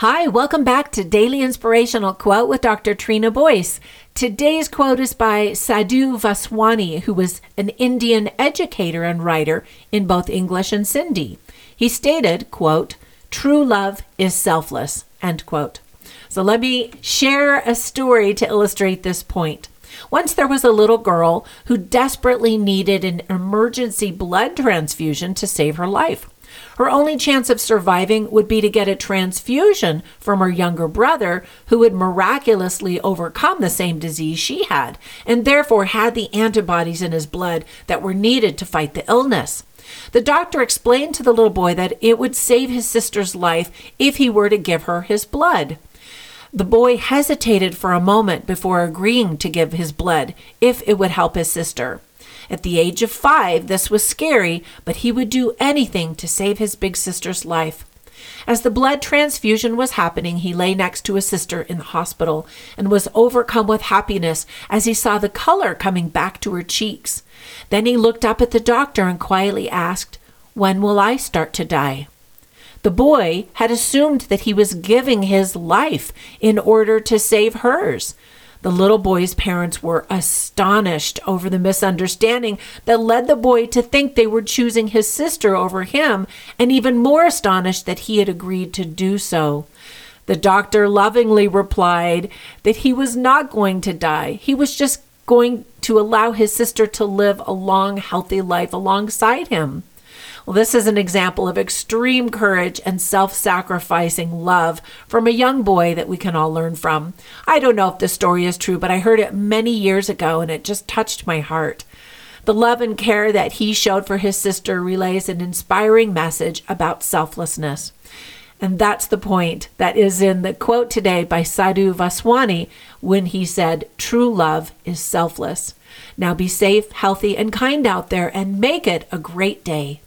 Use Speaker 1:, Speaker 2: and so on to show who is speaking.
Speaker 1: Hi, welcome back to Daily Inspirational Quote with Dr. Trina Boyce. Today's quote is by Sadhu Vaswani, who was an Indian educator and writer in both English and Sindhi. He stated, quote, True love is selfless, end quote. So let me share a story to illustrate this point. Once there was a little girl who desperately needed an emergency blood transfusion to save her life. Her only chance of surviving would be to get a transfusion from her younger brother, who had miraculously overcome the same disease she had, and therefore had the antibodies in his blood that were needed to fight the illness. The doctor explained to the little boy that it would save his sister's life if he were to give her his blood. The boy hesitated for a moment before agreeing to give his blood if it would help his sister. At the age of five, this was scary, but he would do anything to save his big sister's life. As the blood transfusion was happening, he lay next to his sister in the hospital and was overcome with happiness as he saw the color coming back to her cheeks. Then he looked up at the doctor and quietly asked, When will I start to die? The boy had assumed that he was giving his life in order to save hers. The little boy's parents were astonished over the misunderstanding that led the boy to think they were choosing his sister over him, and even more astonished that he had agreed to do so. The doctor lovingly replied that he was not going to die. He was just going to allow his sister to live a long, healthy life alongside him. Well, this is an example of extreme courage and self sacrificing love from a young boy that we can all learn from. I don't know if the story is true, but I heard it many years ago and it just touched my heart. The love and care that he showed for his sister relays an inspiring message about selflessness. And that's the point that is in the quote today by Sadhu Vaswani when he said, True love is selfless. Now be safe, healthy, and kind out there and make it a great day.